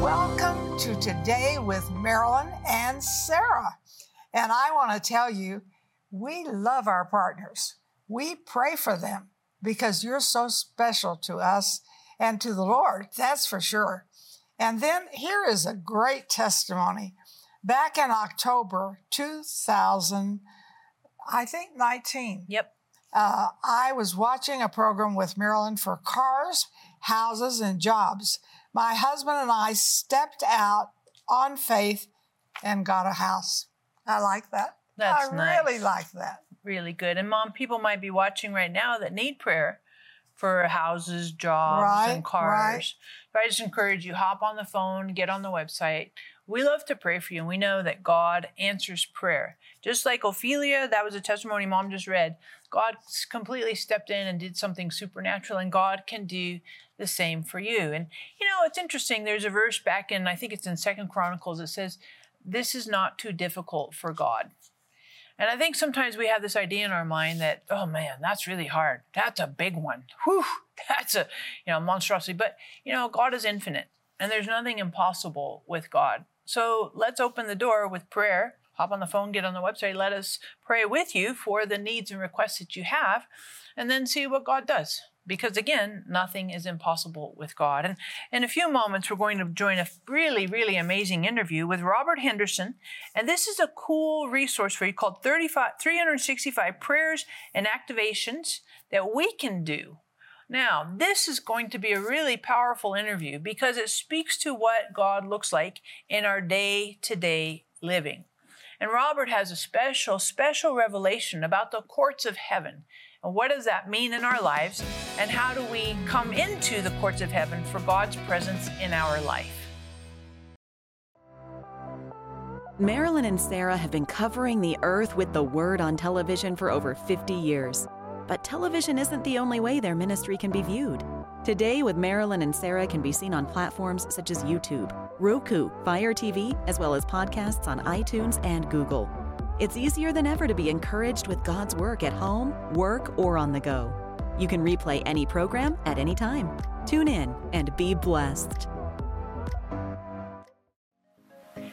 Welcome to Today with Marilyn and Sarah. And I want to tell you, we love our partners. We pray for them because you're so special to us and to the Lord, that's for sure. And then here is a great testimony. Back in October 2000, I think 19. Yep. Uh, I was watching a program with Marilyn for cars, houses, and jobs. My husband and I stepped out on faith and got a house. I like that. That's I nice. really like that. Really good. And mom, people might be watching right now that need prayer for houses, jobs, Right, and cars. So I just encourage you hop on the phone, get on the website. We love to pray for you, and we know that God answers prayer. Just like Ophelia, that was a testimony mom just read. God completely stepped in and did something supernatural, and God can do the same for you. And you know, it's interesting. There's a verse back in, I think it's in Second Chronicles, that says, "This is not too difficult for God." And I think sometimes we have this idea in our mind that, oh man, that's really hard. That's a big one. Whew, that's a you know monstrosity. But you know, God is infinite, and there's nothing impossible with God. So let's open the door with prayer. Hop on the phone, get on the website, let us pray with you for the needs and requests that you have, and then see what God does. Because again, nothing is impossible with God. And in a few moments, we're going to join a really, really amazing interview with Robert Henderson. And this is a cool resource for you called 35, 365 Prayers and Activations that we can do. Now, this is going to be a really powerful interview because it speaks to what God looks like in our day to day living. And Robert has a special, special revelation about the courts of heaven. What does that mean in our lives? And how do we come into the courts of heaven for God's presence in our life? Marilyn and Sarah have been covering the earth with the word on television for over 50 years. But television isn't the only way their ministry can be viewed. Today with Marilyn and Sarah can be seen on platforms such as YouTube, Roku, Fire TV, as well as podcasts on iTunes and Google. It's easier than ever to be encouraged with God's work at home, work, or on the go. You can replay any program at any time. Tune in and be blessed.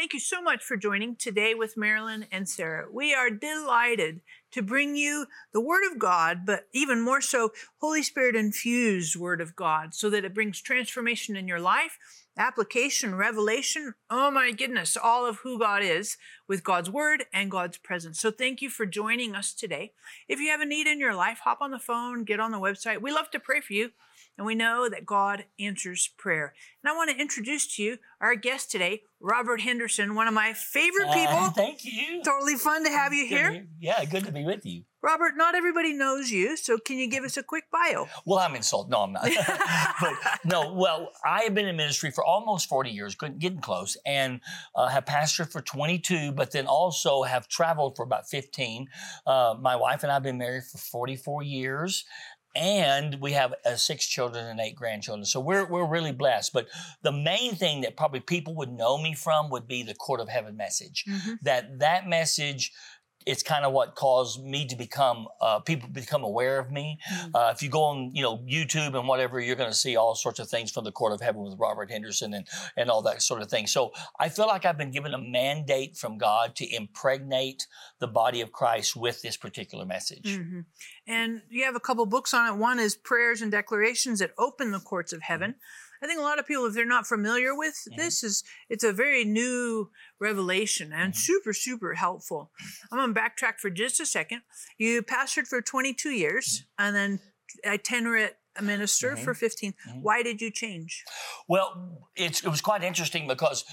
Thank you so much for joining today with Marilyn and Sarah. We are delighted to bring you the Word of God, but even more so, Holy Spirit infused Word of God, so that it brings transformation in your life, application, revelation. Oh my goodness, all of who God is with God's Word and God's presence. So thank you for joining us today. If you have a need in your life, hop on the phone, get on the website. We love to pray for you. And we know that God answers prayer. And I want to introduce to you our guest today, Robert Henderson, one of my favorite people. Uh, thank you. Totally fun to have you Good here. yeah, good to be with you. Robert, not everybody knows you, so can you give us a quick bio? Well, I'm insulted. No, I'm not. but no, well, I have been in ministry for almost 40 years, getting close, and uh, have pastored for 22, but then also have traveled for about 15. Uh, my wife and I have been married for 44 years. And we have uh, six children and eight grandchildren. So we're, we're really blessed. But the main thing that probably people would know me from would be the court of heaven message. That that message it's kind of what caused me to become uh, people become aware of me. Uh, if you go on, you know, YouTube and whatever, you're going to see all sorts of things from the Court of Heaven with Robert Henderson and and all that sort of thing. So I feel like I've been given a mandate from God to impregnate the body of Christ with this particular message. Mhm. And you have a couple books on it. One is Prayers and Declarations that Open the Courts of Heaven. I think a lot of people, if they're not familiar with this, is it's a very new revelation and mm-hmm. super, super helpful. I'm going to backtrack for just a second. You pastored for 22 years and then itinerant minister mm-hmm. for 15. Mm-hmm. Why did you change? Well, it's, it was quite interesting because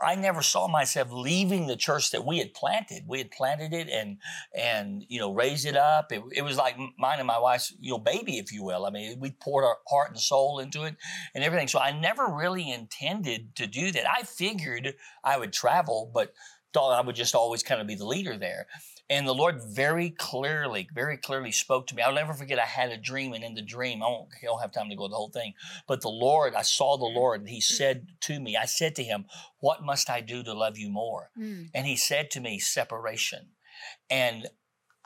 I never saw myself leaving the church that we had planted. We had planted it and and you know raised it up. It, it was like mine and my wife's you know baby, if you will. I mean, we poured our heart and soul into it and everything. So I never really intended to do that. I figured I would travel, but thought I would just always kind of be the leader there. And the Lord very clearly, very clearly spoke to me. I'll never forget I had a dream, and in the dream, I won't, I don't have time to go the whole thing, but the Lord, I saw the Lord, and He said to me, I said to Him, What must I do to love you more? Mm. And He said to me, Separation. And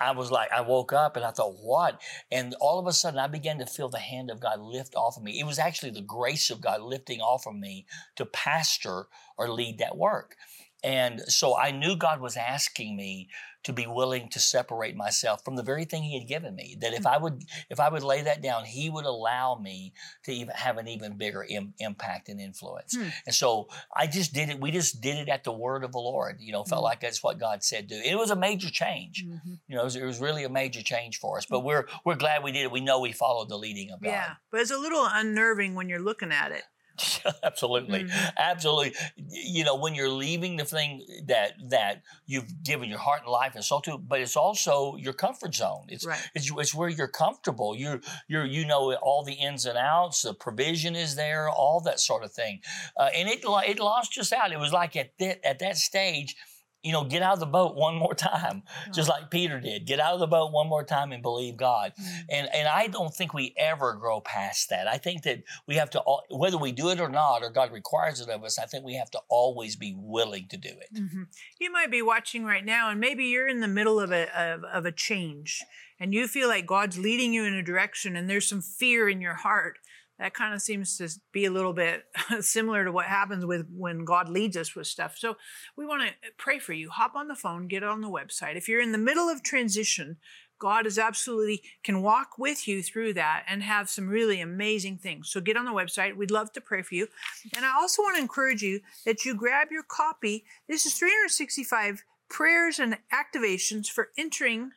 I was like, I woke up and I thought, what? And all of a sudden, I began to feel the hand of God lift off of me. It was actually the grace of God lifting off of me to pastor or lead that work. And so I knew God was asking me to be willing to separate myself from the very thing He had given me. That if I would, if I would lay that down, He would allow me to even have an even bigger Im- impact and influence. Hmm. And so I just did it. We just did it at the word of the Lord. You know, felt Mhm. like that's what God said do. It was a major change. Mhm. You know, it was, it was really a major change for us. But we're we're glad we did it. We know we followed the leading of God. Yeah, but it's a little unnerving when you're looking at it. absolutely. Mhm. absolutely. You know when you're leaving the thing that that you've given your heart and life and soul to but it's also your comfort zone. It's Right. it's, it's where you're comfortable. You're you're you know all the ins and outs the provision is there all that sort of thing. Uh, and it it lost us out. It was like at that at that stage you know, get out of the boat one more time, just like Peter did. Get out of the boat one more time and believe God. Mhm. And and I don't think we ever grow past that. I think that we have to, whether we do it or not, or God requires it of us. I think we have to always be willing to do it. Mhm. You might be watching right now, and maybe you're in the middle of a of, of a change, and you feel like God's leading you in a direction, and there's some fear in your heart. That kind of seems to be a little bit similar to what happens with when God leads us with stuff. So we want to uh, pray for you. Hop on the phone, get on the website. If you're in the middle of transition, God is absolutely can walk with you through that and have some really amazing things. So get on the website. We'd love to pray for you. And I also want to encourage you that you grab your copy. This is 365 prayers and activations for entering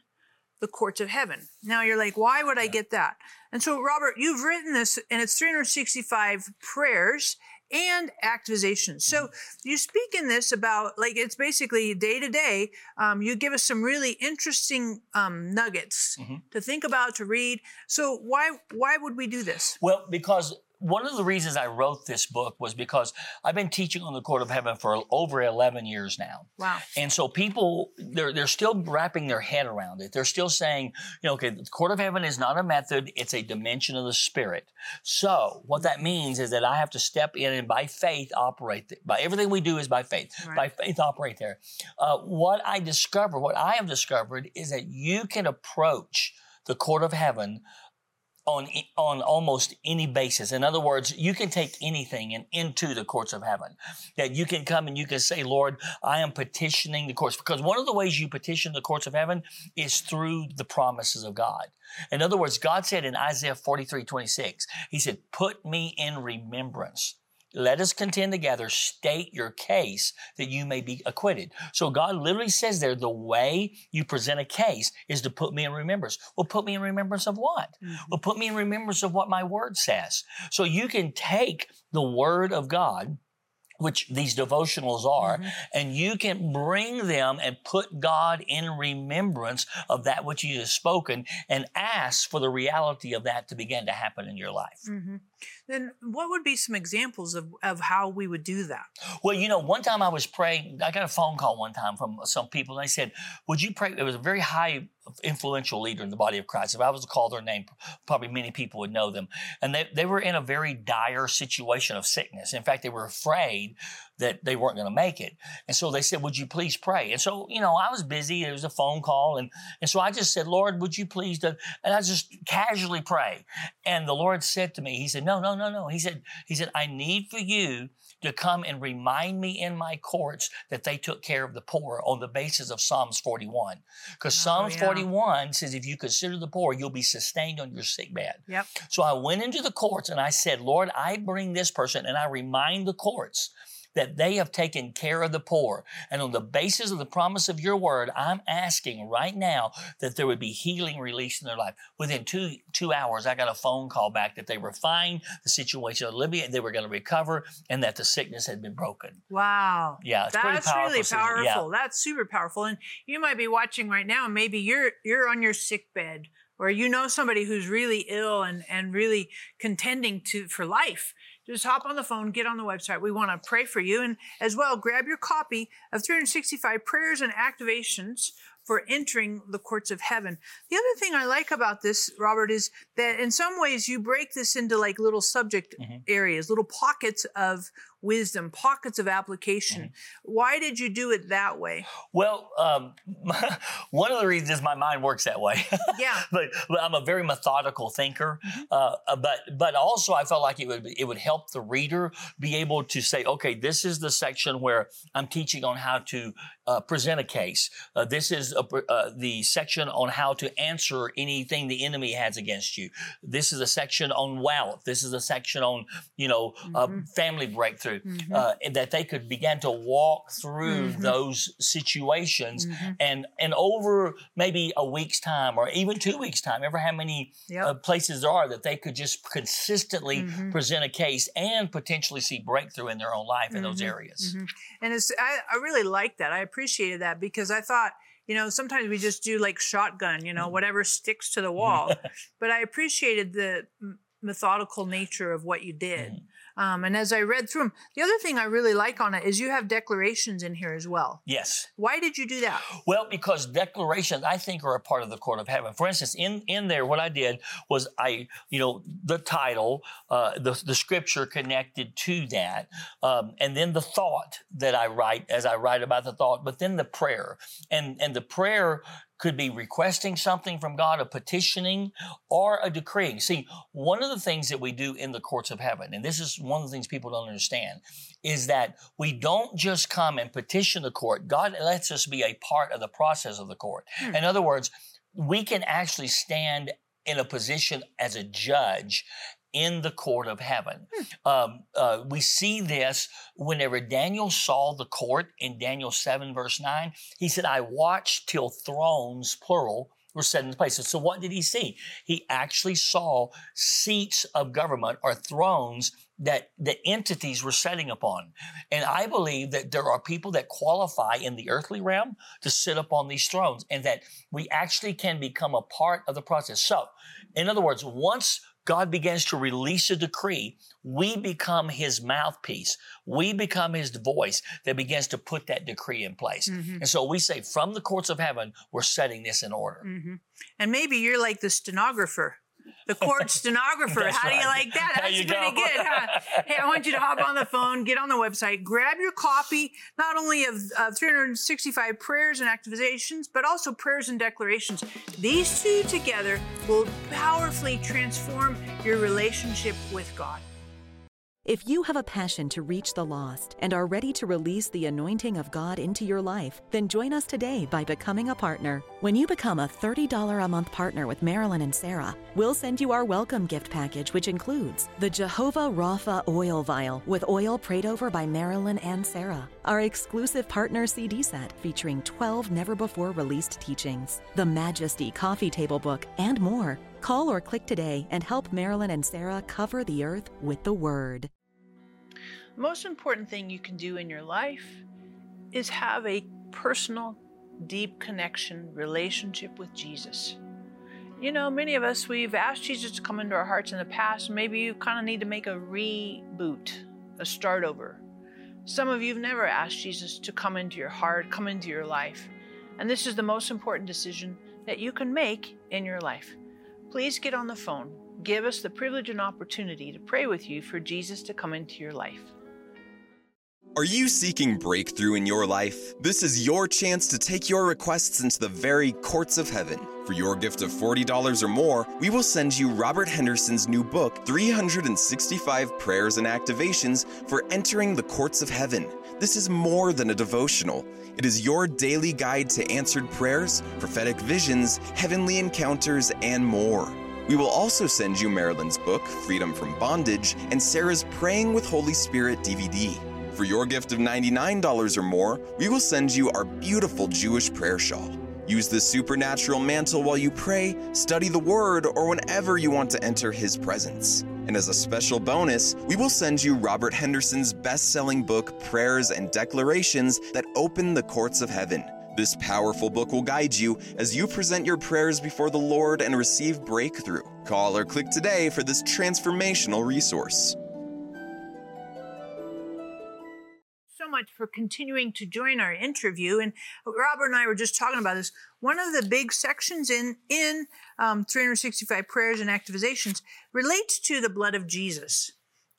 the courts of heaven. Now you're like, why would I get that? And so, Robert, you've written this, and it's 365 prayers and activations. So you speak in this about like it's basically day to day. Um, you give us some really interesting um, nuggets Mhm. to think about to read. So why why would we do this? Well, because one of the reasons I wrote this book was because I've been teaching on the court of heaven for over 11 years now. Wow. And so people, they're, they're still wrapping their head around it. They're still saying, you know, okay, the court of heaven is not a method, it's a dimension of the spirit. So what that means is that I have to step in and by faith operate, th- by everything we do is by faith, Right. by faith operate there. Uh, what I discovered, what I have discovered is that you can approach the court of heaven on on almost any basis. In other words, you can take anything and into the courts of heaven. That you can come and you can say, Lord, I am petitioning the courts. Because one of the ways you petition the courts of heaven is through the promises of God. In other words, God said in Isaiah 43, 26, He said, Put me in remembrance. Let us contend together, state your case that you may be acquitted. So God literally says there, the way you present a case is to put me in remembrance. Well, put me in remembrance of what? Mm-hmm. Well, put me in remembrance of what my word says. So you can take the word of God, which these devotionals are, Mhm. and you can bring them and put God in remembrance of that which He has spoken and ask for the reality of that to begin to happen in your life. hmm Then what would be some examples of, of how we would do that? Well, you know, one time I was praying, I got a phone call one time from some people, and they said, Would you pray? It was a very high influential leader in the body of Christ. If I was to call their name, probably many people would know them. And they, they were in a very dire situation of sickness. In fact, they were afraid that they weren't going to make it. And so they said, Would you please pray? And so, you know, I was busy. It was a phone call. And, and so I just said, Lord, would you please do? And I just casually pray. And the Lord said to me, He said, No, no, no, no. He said, He said, I need for you to come and remind me in my courts that they took care of the poor on the basis of Psalms 41. Because Oh, Psalms yeah. 41 says, if you consider the poor, you'll be sustained on your sick bed. Yep. So I went into the courts and I said, Lord, I bring this person and I remind the courts that they have taken care of the poor. And on the basis of the promise of your word, I'm asking right now that there would be healing released in their life. Within two, two hours, I got a phone call back that they were fine, the situation of Libya, they were going to recover, and that the sickness had been broken. Wow. Yeah, That's powerful, really powerful. Yeah. That's super powerful. And you might be watching right now, and maybe you're you're on your sick bed, or you know somebody who's really ill and, and really contending to for life. Just hop on the phone, get on the website. We want to pray for you. And as well, grab your copy of 365 prayers and activations for entering the courts of heaven. The other thing I like about this, Robert, is that in some ways you break this into like little subject Mhm. areas, little pockets of wisdom, pockets of application. Mm-hmm. Why did you do it that way? Well, um, one of the reasons is my mind works that way. Yeah. but, but I'm a very methodical thinker. Mm-hmm. Uh, uh, but but also I felt like it would it would help the reader be able to say, okay, this is the section where I'm teaching on how to uh, present a case. Uh, this is a, uh, the section on how to answer anything the enemy has against you. This is a section on wealth. This is a section on you know uh, Mhm. family breakthrough. Mhm. Uh, and that they could begin to walk through Mhm. those situations Mhm. and and over maybe a week's time or even two weeks time ever how many Yep. uh, places there are that they could just consistently Mhm. present a case and potentially see breakthrough in their own life in those Mhm. areas Mhm. And it's I, I really like that. I appreciated that because I thought, you know, sometimes we just do like shotgun, you know, whatever sticks to the wall. but I appreciated the methodical nature of what you did. Um, and as I read through them, the other thing I really like on it is you have declarations in here as well. yes Why did you do that? Well, because declarations, I think, are a part of the court of heaven. For instance, in in there, what I did was I, you know, the title, uh, the the scripture connected to that, um, and then the thought that I write as I write about the thought, but then the prayer, and and the prayer could be requesting something from God, a petitioning, or a decreeing. See, one of the things that we do in the courts of heaven, and this is one of the things people don't understand, is that we don't just come and petition the court. God lets us be a part of the process of the court. Hmm. In other words, we can actually stand in a position as a judge in the court of heaven. Um, uh, we see this whenever Daniel saw the court in Daniel 7, verse 9. He said, I watched till thrones, plural, were set in place. So what did he see? He actually saw seats of government or thrones that the entities were setting upon. And I believe that there are people that qualify in the earthly realm to sit upon these thrones and that we actually can become a part of the process. So, in other words, once God begins to release a decree, we become his mouthpiece. We become his voice that begins to put that decree in place. Mhm. And so we say, from the courts of heaven, we're setting this in order. hmm And maybe you're like the stenographer, the court stenographer. How do you right. like that? That's pretty go. good, huh? Hey, I want you to hop on the phone, get on the website, grab your copy, not only of, of 365 prayers and activations, but also prayers and declarations. These two together will powerfully transform your relationship with God. If you have a passion to reach the lost and are ready to release the anointing of God into your life, then join us today by becoming a partner. When you become a $30 a month partner with Marilyn and Sarah, we'll send you our welcome gift package, which includes the Jehovah Rapha oil vial with oil prayed over by Marilyn and Sarah, our exclusive partner CD set featuring 12 never before released teachings, the Majesty coffee table book, and more. Call or click today and help Marilyn and Sarah cover the earth with the word. The most important thing you can do in your life is have a personal, deep connection, relationship with Jesus. You know, many of us, we've asked Jesus to come into our hearts in the past. Maybe you kind of need to make a reboot, a start over. Some of you have never asked Jesus to come into your heart, come into your life. And this is the most important decision that you can make in your life. Please get on the phone. Give us the privilege and opportunity to pray with you for Jesus to come into your life. Are you seeking breakthrough in your life? This is your chance to take your requests into the very courts of heaven. For your gift of $40 or more, we will send you Robert Henderson's new book, 365 Prayers and Activations for Entering the Courts of Heaven. This is more than a devotional. It is your daily guide to answered prayers, prophetic visions, heavenly encounters, and more. We will also send you Marilyn's book, Freedom from Bondage, and Sarah's Praying with Holy Spirit DVD. For your gift of $99 or more, we will send you our beautiful Jewish prayer shawl. Use this supernatural mantle while you pray, study the Word, or whenever you want to enter His presence. And as a special bonus, we will send you Robert Henderson's best selling book, Prayers and Declarations That Open the Courts of Heaven. This powerful book will guide you as you present your prayers before the Lord and receive breakthrough. Call or click today for this transformational resource. Much for continuing to join our interview. And Robert and I were just talking about this. One of the big sections in in um, 365 prayers and activizations relates to the blood of Jesus.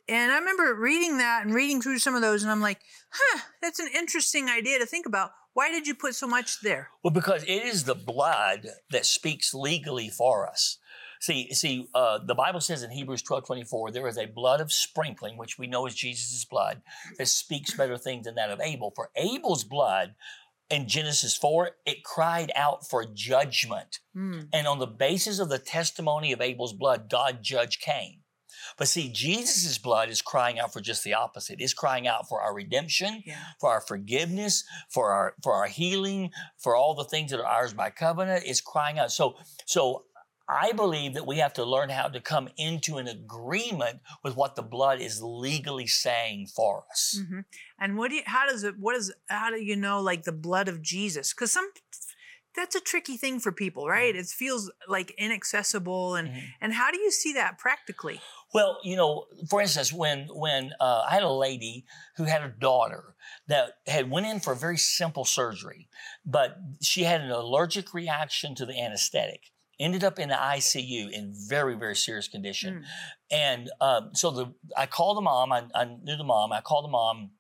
And I remember reading that and reading through some of those, and I'm like, huh, that's an interesting idea to think about. Why did you put so much there? Well, because it is the blood that speaks legally for us. See, see, uh, the Bible says in Hebrews 12 24, there is a blood of sprinkling, which we know is Jesus' blood, that speaks better things than that of Abel. For Abel's blood in Genesis 4, it cried out for judgment. Mm. And on the basis of the testimony of Abel's blood, God judged Cain. But see, Jesus' blood is crying out for just the opposite. It's crying out for our redemption, Yeah. for our forgiveness, for our for our healing, for all the things that are ours by covenant. It's crying out. So so I believe that we have to learn how to come into an agreement with what the blood is legally saying for us. hmm And what do you, how does it, what is, how do you know like the blood of Jesus? Because some, that's a tricky thing for people, right? It feels like inaccessible. And, Mhm. and how do you see that practically? Well, you know, for instance, when when uh, I had a lady who had a daughter that had went in for a very simple surgery, but she had an allergic reaction to the anesthetic. Ended up in the ICU in very very serious condition, Mm. and um, so the I called the mom. I, I knew the mom. I called the mom.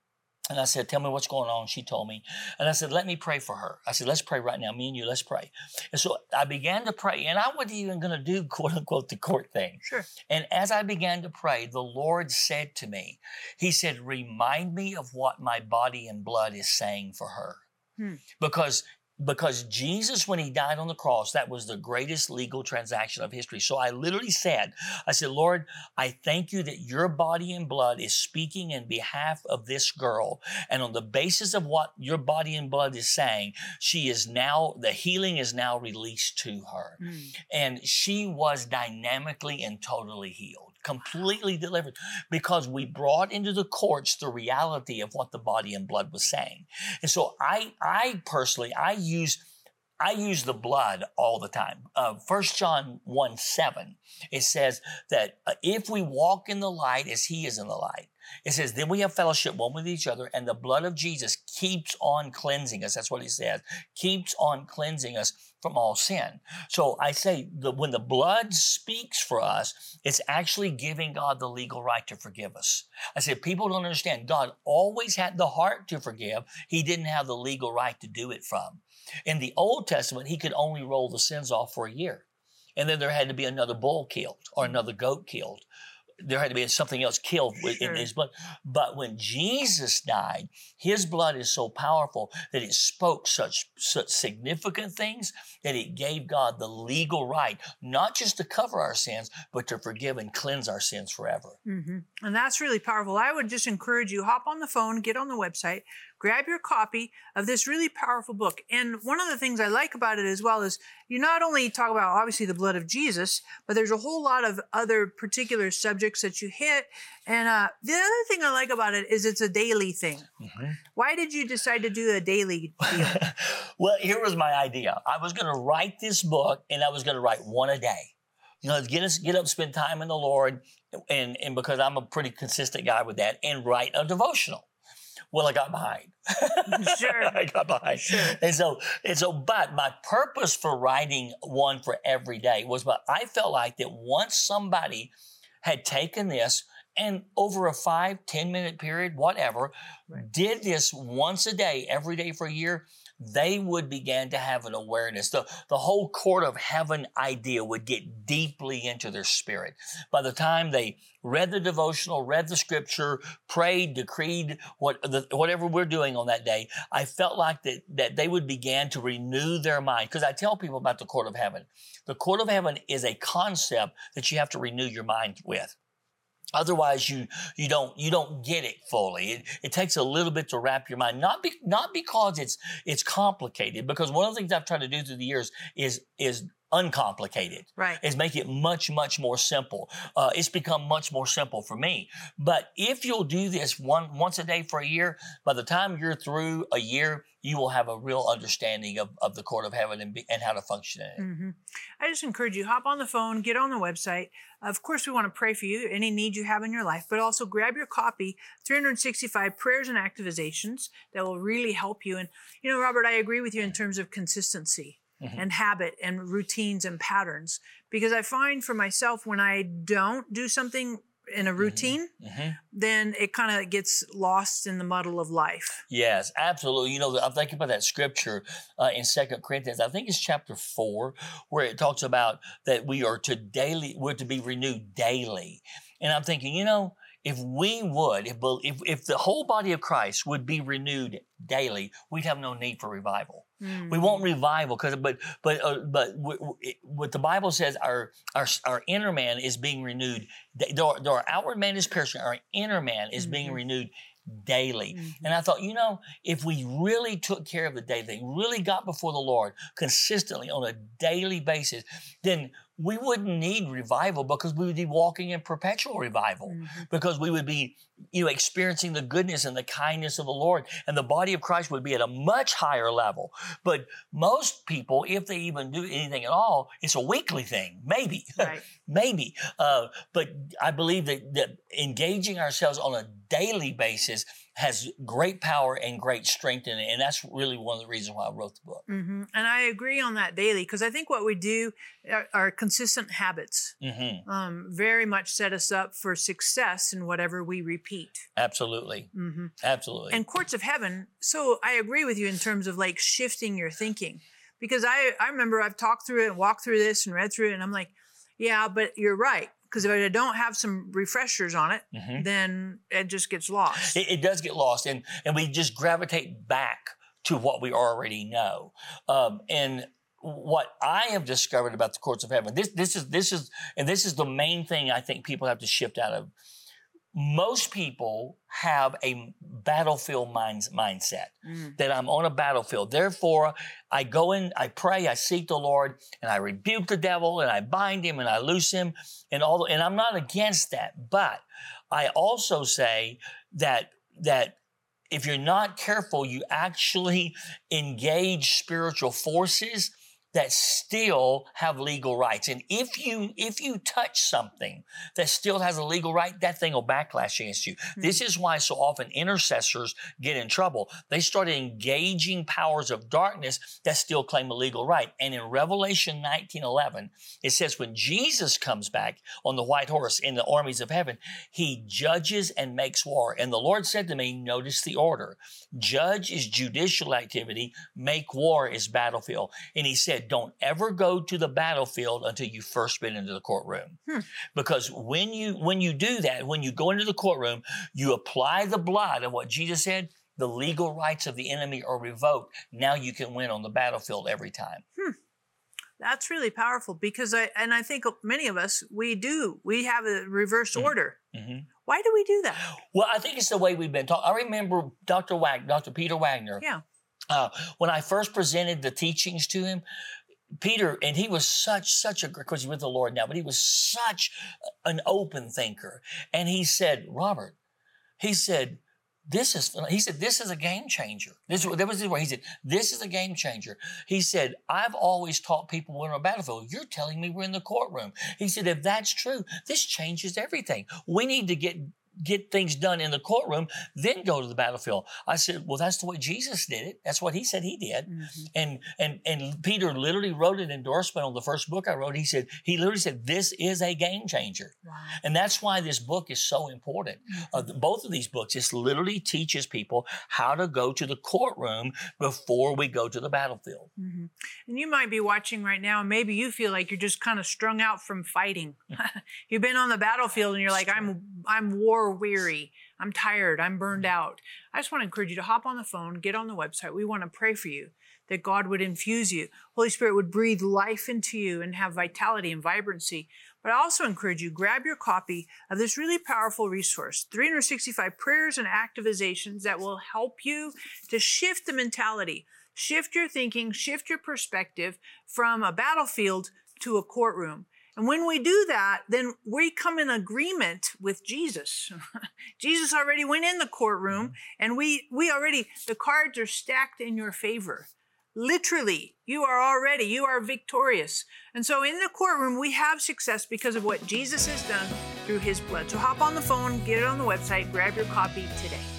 And I said, Tell me what's going on. She told me. And I said, Let me pray for her. I said, Let's pray right now. Me and you, let's pray. And so I began to pray. And I wasn't even going to do, quote unquote, the court thing. Sure. And as I began to pray, the Lord said to me, He said, Remind me of what my body and blood is saying for her. Hmm. Because because Jesus, when he died on the cross, that was the greatest legal transaction of history. So I literally said, I said, Lord, I thank you that your body and blood is speaking in behalf of this girl. And on the basis of what your body and blood is saying, she is now, the healing is now released to her Mm. and she was dynamically and totally healed completely delivered because we brought into the courts the reality of what the body and blood was saying and so i i personally i use I use the blood all the time. Uh, 1 John 1 7, it says that uh, if we walk in the light as he is in the light, it says, then we have fellowship one with each other, and the blood of Jesus keeps on cleansing us. That's what he says, keeps on cleansing us from all sin. So I say that when the blood speaks for us, it's actually giving God the legal right to forgive us. I said, people don't understand. God always had the heart to forgive. He didn't have the legal right to do it from. In the Old Testament, he could only roll the sins off for a year. And then there had to be another bull killed or another goat killed. There had to be something else killed Sure. in his blood. But when Jesus died, his blood is so powerful that it spoke such, such significant things that it gave God the legal right, not just to cover our sins, but to forgive and cleanse our sins forever. hmm And that's really powerful. I would just encourage you hop on the phone, get on the website, grab your copy of this really powerful book. And one of the things I like about it as well is you not only talk about obviously the blood of Jesus, but there's a whole lot of other particular subjects that you hit. And uh, the other thing I like about it is it's a daily thing. Why did you decide to do a daily deal? well, here was my idea. I was going to write this book, and I was going to write one a day. You know, get us get up, spend time in the Lord, and and because I'm a pretty consistent guy with that, and write a devotional. Well, I got behind. Sure. I got behind. Sure. And so, and so, but my purpose for writing one for every day was, but I felt like that once somebody had taken this and over a five, 10 minute period, whatever, Right. did this once a day, every day for a year, they would begin to have an awareness. The, the whole court of heaven idea would get deeply into their spirit. By the time they read the devotional, read the scripture, prayed, decreed, what, the, whatever we're doing on that day, I felt like that, that they would begin to renew their mind. Because I tell people about the court of heaven. The court of heaven is a concept that you have to renew your mind with. Otherwise, you you don't you don't get it fully. It, it takes a little bit to wrap your mind. Not be, not because it's it's complicated. Because one of the things I've tried to do through the years is is uncomplicated. Right. Is make it much much more simple. Uh, it's become much more simple for me. But if you'll do this one once a day for a year, by the time you're through a year, you will have a real understanding of, of the court of heaven and, be, and how to function in it. hmm I just encourage you hop on the phone, get on the website. Of course, we want to pray for you, any need you have in your life, but also grab your copy, 365 prayers and activations that will really help you. And you know, Robert, I agree with you in terms of consistency Mhm. and habit and routines and patterns because I find for myself when I don't do something in a routine, hmm then it kind of gets lost in the muddle of life. Yes, absolutely. You know, I'm thinking about that scripture uh, in Second Corinthians. I think it's chapter four, where it talks about that we are to daily, we're to be renewed daily. And I'm thinking, you know, if we would, if if if the whole body of Christ would be renewed daily, we'd have no need for revival. We want revival because, but but uh, but w- w- what the Bible says, our our our inner man is being renewed. Though our, though our outward man is perishing, our inner man is being Mhm. renewed daily. Mhm. And I thought, you know, if we really took care of the daily thing, really got before the Lord consistently on a daily basis, then we wouldn't need revival because we would be walking in perpetual revival Mhm. because we would be, you know, experiencing the goodness and the kindness of the Lord, and the body of Christ would be at a much higher level. But most people, if they even do anything at all, it's a weekly thing, maybe, Right. maybe. Uh, but I believe that, that engaging ourselves on a daily basis has great power and great strength in it, and that's really one of the reasons why I wrote the book. hmm And I agree on that daily because I think what we do are, are consistent habits. hmm Um, very much set us up for success in whatever we repeat. Absolutely, hmm absolutely. And courts of heaven. So I agree with you in terms of like shifting your thinking because I I remember I've talked through it and walked through this and read through it and I'm like, yeah, but you're right because if I don't have some refreshers on it, Mhm. then it just gets lost. it, it does get lost and and we just gravitate back to what we already know um, and what i have discovered about the courts of heaven this this is this is and this is the main thing i think people have to shift out of most people have a battlefield minds, mindset Mm. that i'm on a battlefield therefore i go in i pray i seek the lord and i rebuke the devil and i bind him and i loose him and all and i'm not against that but i also say that that if you're not careful, you actually engage spiritual forces that still have legal rights. And if you if you touch something that still has a legal right, that thing will backlash against you. Hmm. This is why so often intercessors get in trouble. They start engaging powers of darkness that still claim a legal right. And in Revelation 19:11, it says when Jesus comes back on the white horse in the armies of heaven, he judges and makes war. And the Lord said to me, notice the order. Judge is judicial activity, make war is battlefield. And he said, don't ever go to the battlefield until you've first been into the courtroom. Hmm. Because when you when you do that, when you go into the courtroom, you apply the blood of what Jesus said, the legal rights of the enemy are revoked. Now you can win on the battlefield every time. That's really powerful because I and I think many of us we do we have a reverse Mm. order. Mhm. Why do we do that? Well, I think it's the way we've been taught. I remember Dr. Wag, Dr. Peter Wagner. Yeah. Uh, when I first presented the teachings to him, Peter, and he was such, such a, of course, he's with the Lord now, but he was such an open thinker. And he said, Robert, he said, this is, he said, this is a game changer. This, that was his word. He said, this is a game changer. He said, I've always taught people we're on a battlefield. You're telling me we're in the courtroom. He said, if that's true, this changes everything. We need to get get things done in the courtroom, then go to the battlefield. I said, well, that's the way Jesus did it. That's what he said he did. And and and Peter literally wrote an endorsement on the first book I wrote. He said he literally said this is a game changer, Wow. and that's why this book is so important. Uh, the- both of these books just literally teaches people how to go to the courtroom before we go to the battlefield. hmm And you might be watching right now, and maybe you feel like you're just kind of strung out from fighting. You've been on the battlefield, and you're like, "I'm I'm war or weary. I'm tired. I'm burned mm. out. I just want to encourage you to hop on the phone, get on the website. We want to pray for you that God would infuse you. Holy Spirit would breathe life into you and have vitality and vibrancy. But I also encourage you, grab your copy of this really powerful resource, 365 prayers and activizations that will help you to shift the mentality, shift your thinking, shift your perspective from a battlefield to a courtroom. And when we do that, then we come in agreement with Jesus. Jesus already went in the courtroom mm-hmm. and we, we already, the cards are stacked in your favor. Literally, you are already, you are victorious. And so in the courtroom, we have success because of what Jesus has done through his blood. So hop on the phone, get it on the website, grab your copy today.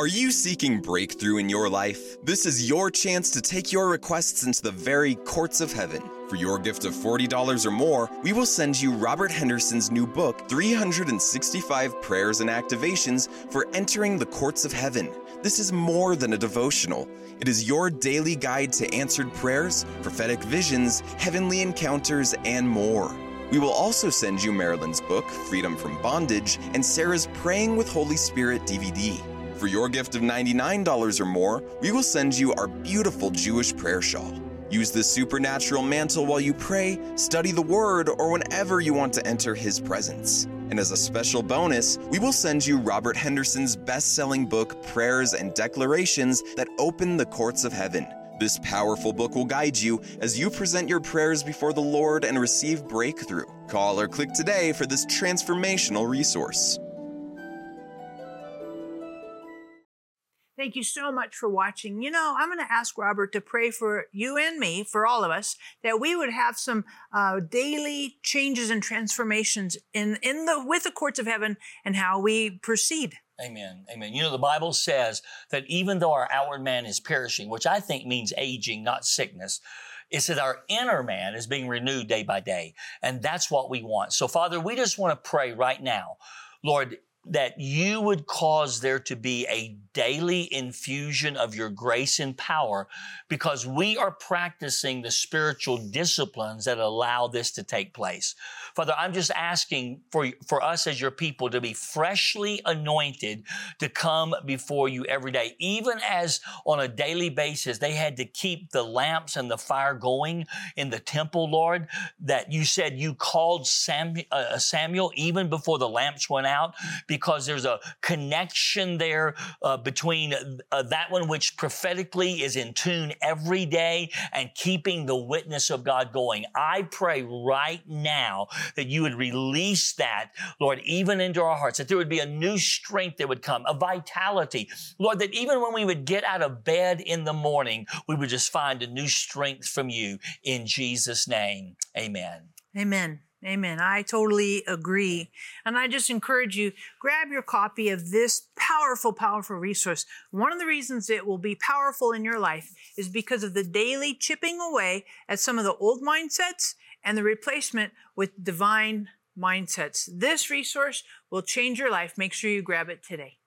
Are you seeking breakthrough in your life? This is your chance to take your requests into the very courts of heaven. For your gift of $40 or more, we will send you Robert Henderson's new book, 365 Prayers and Activations for Entering the Courts of Heaven. This is more than a devotional. It is your daily guide to answered prayers, prophetic visions, heavenly encounters, and more. We will also send you Marilyn's book, Freedom from Bondage, and Sarah's Praying with Holy Spirit DVD. For your gift of $99 or more, we will send you our beautiful Jewish prayer shawl. Use this supernatural mantle while you pray, study the Word, or whenever you want to enter His presence. And as a special bonus, we will send you Robert Henderson's best selling book, Prayers and Declarations That Open the Courts of Heaven. This powerful book will guide you as you present your prayers before the Lord and receive breakthrough. Call or click today for this transformational resource. Thank you so much for watching. You know, I'm going to ask Robert to pray for you and me, for all of us, that we would have some uh, daily changes and transformations in in the with the courts of heaven and how we proceed. Amen. Amen. You know, the Bible says that even though our outward man is perishing, which I think means aging, not sickness, it says our inner man is being renewed day by day. And that's what we want. So, Father, we just want to pray right now, Lord, that you would cause there to be a daily infusion of your grace and power because we are practicing the spiritual disciplines that allow this to take place. Father, I'm just asking for, for us as your people to be freshly anointed to come before you every day. Even as on a daily basis, they had to keep the lamps and the fire going in the temple, Lord, that you said you called Samuel, uh, Samuel even before the lamps went out because there's a connection there uh, between uh, that one which prophetically is in tune every day and keeping the witness of God going. I pray right now that you would release that, Lord, even into our hearts, that there would be a new strength that would come, a vitality. Lord, that even when we would get out of bed in the morning, we would just find a new strength from you in Jesus' name. Amen. Amen. Amen. I totally agree. And I just encourage you, grab your copy of this powerful, powerful resource. One of the reasons it will be powerful in your life is because of the daily chipping away at some of the old mindsets and the replacement with divine mindsets. This resource will change your life. Make sure you grab it today.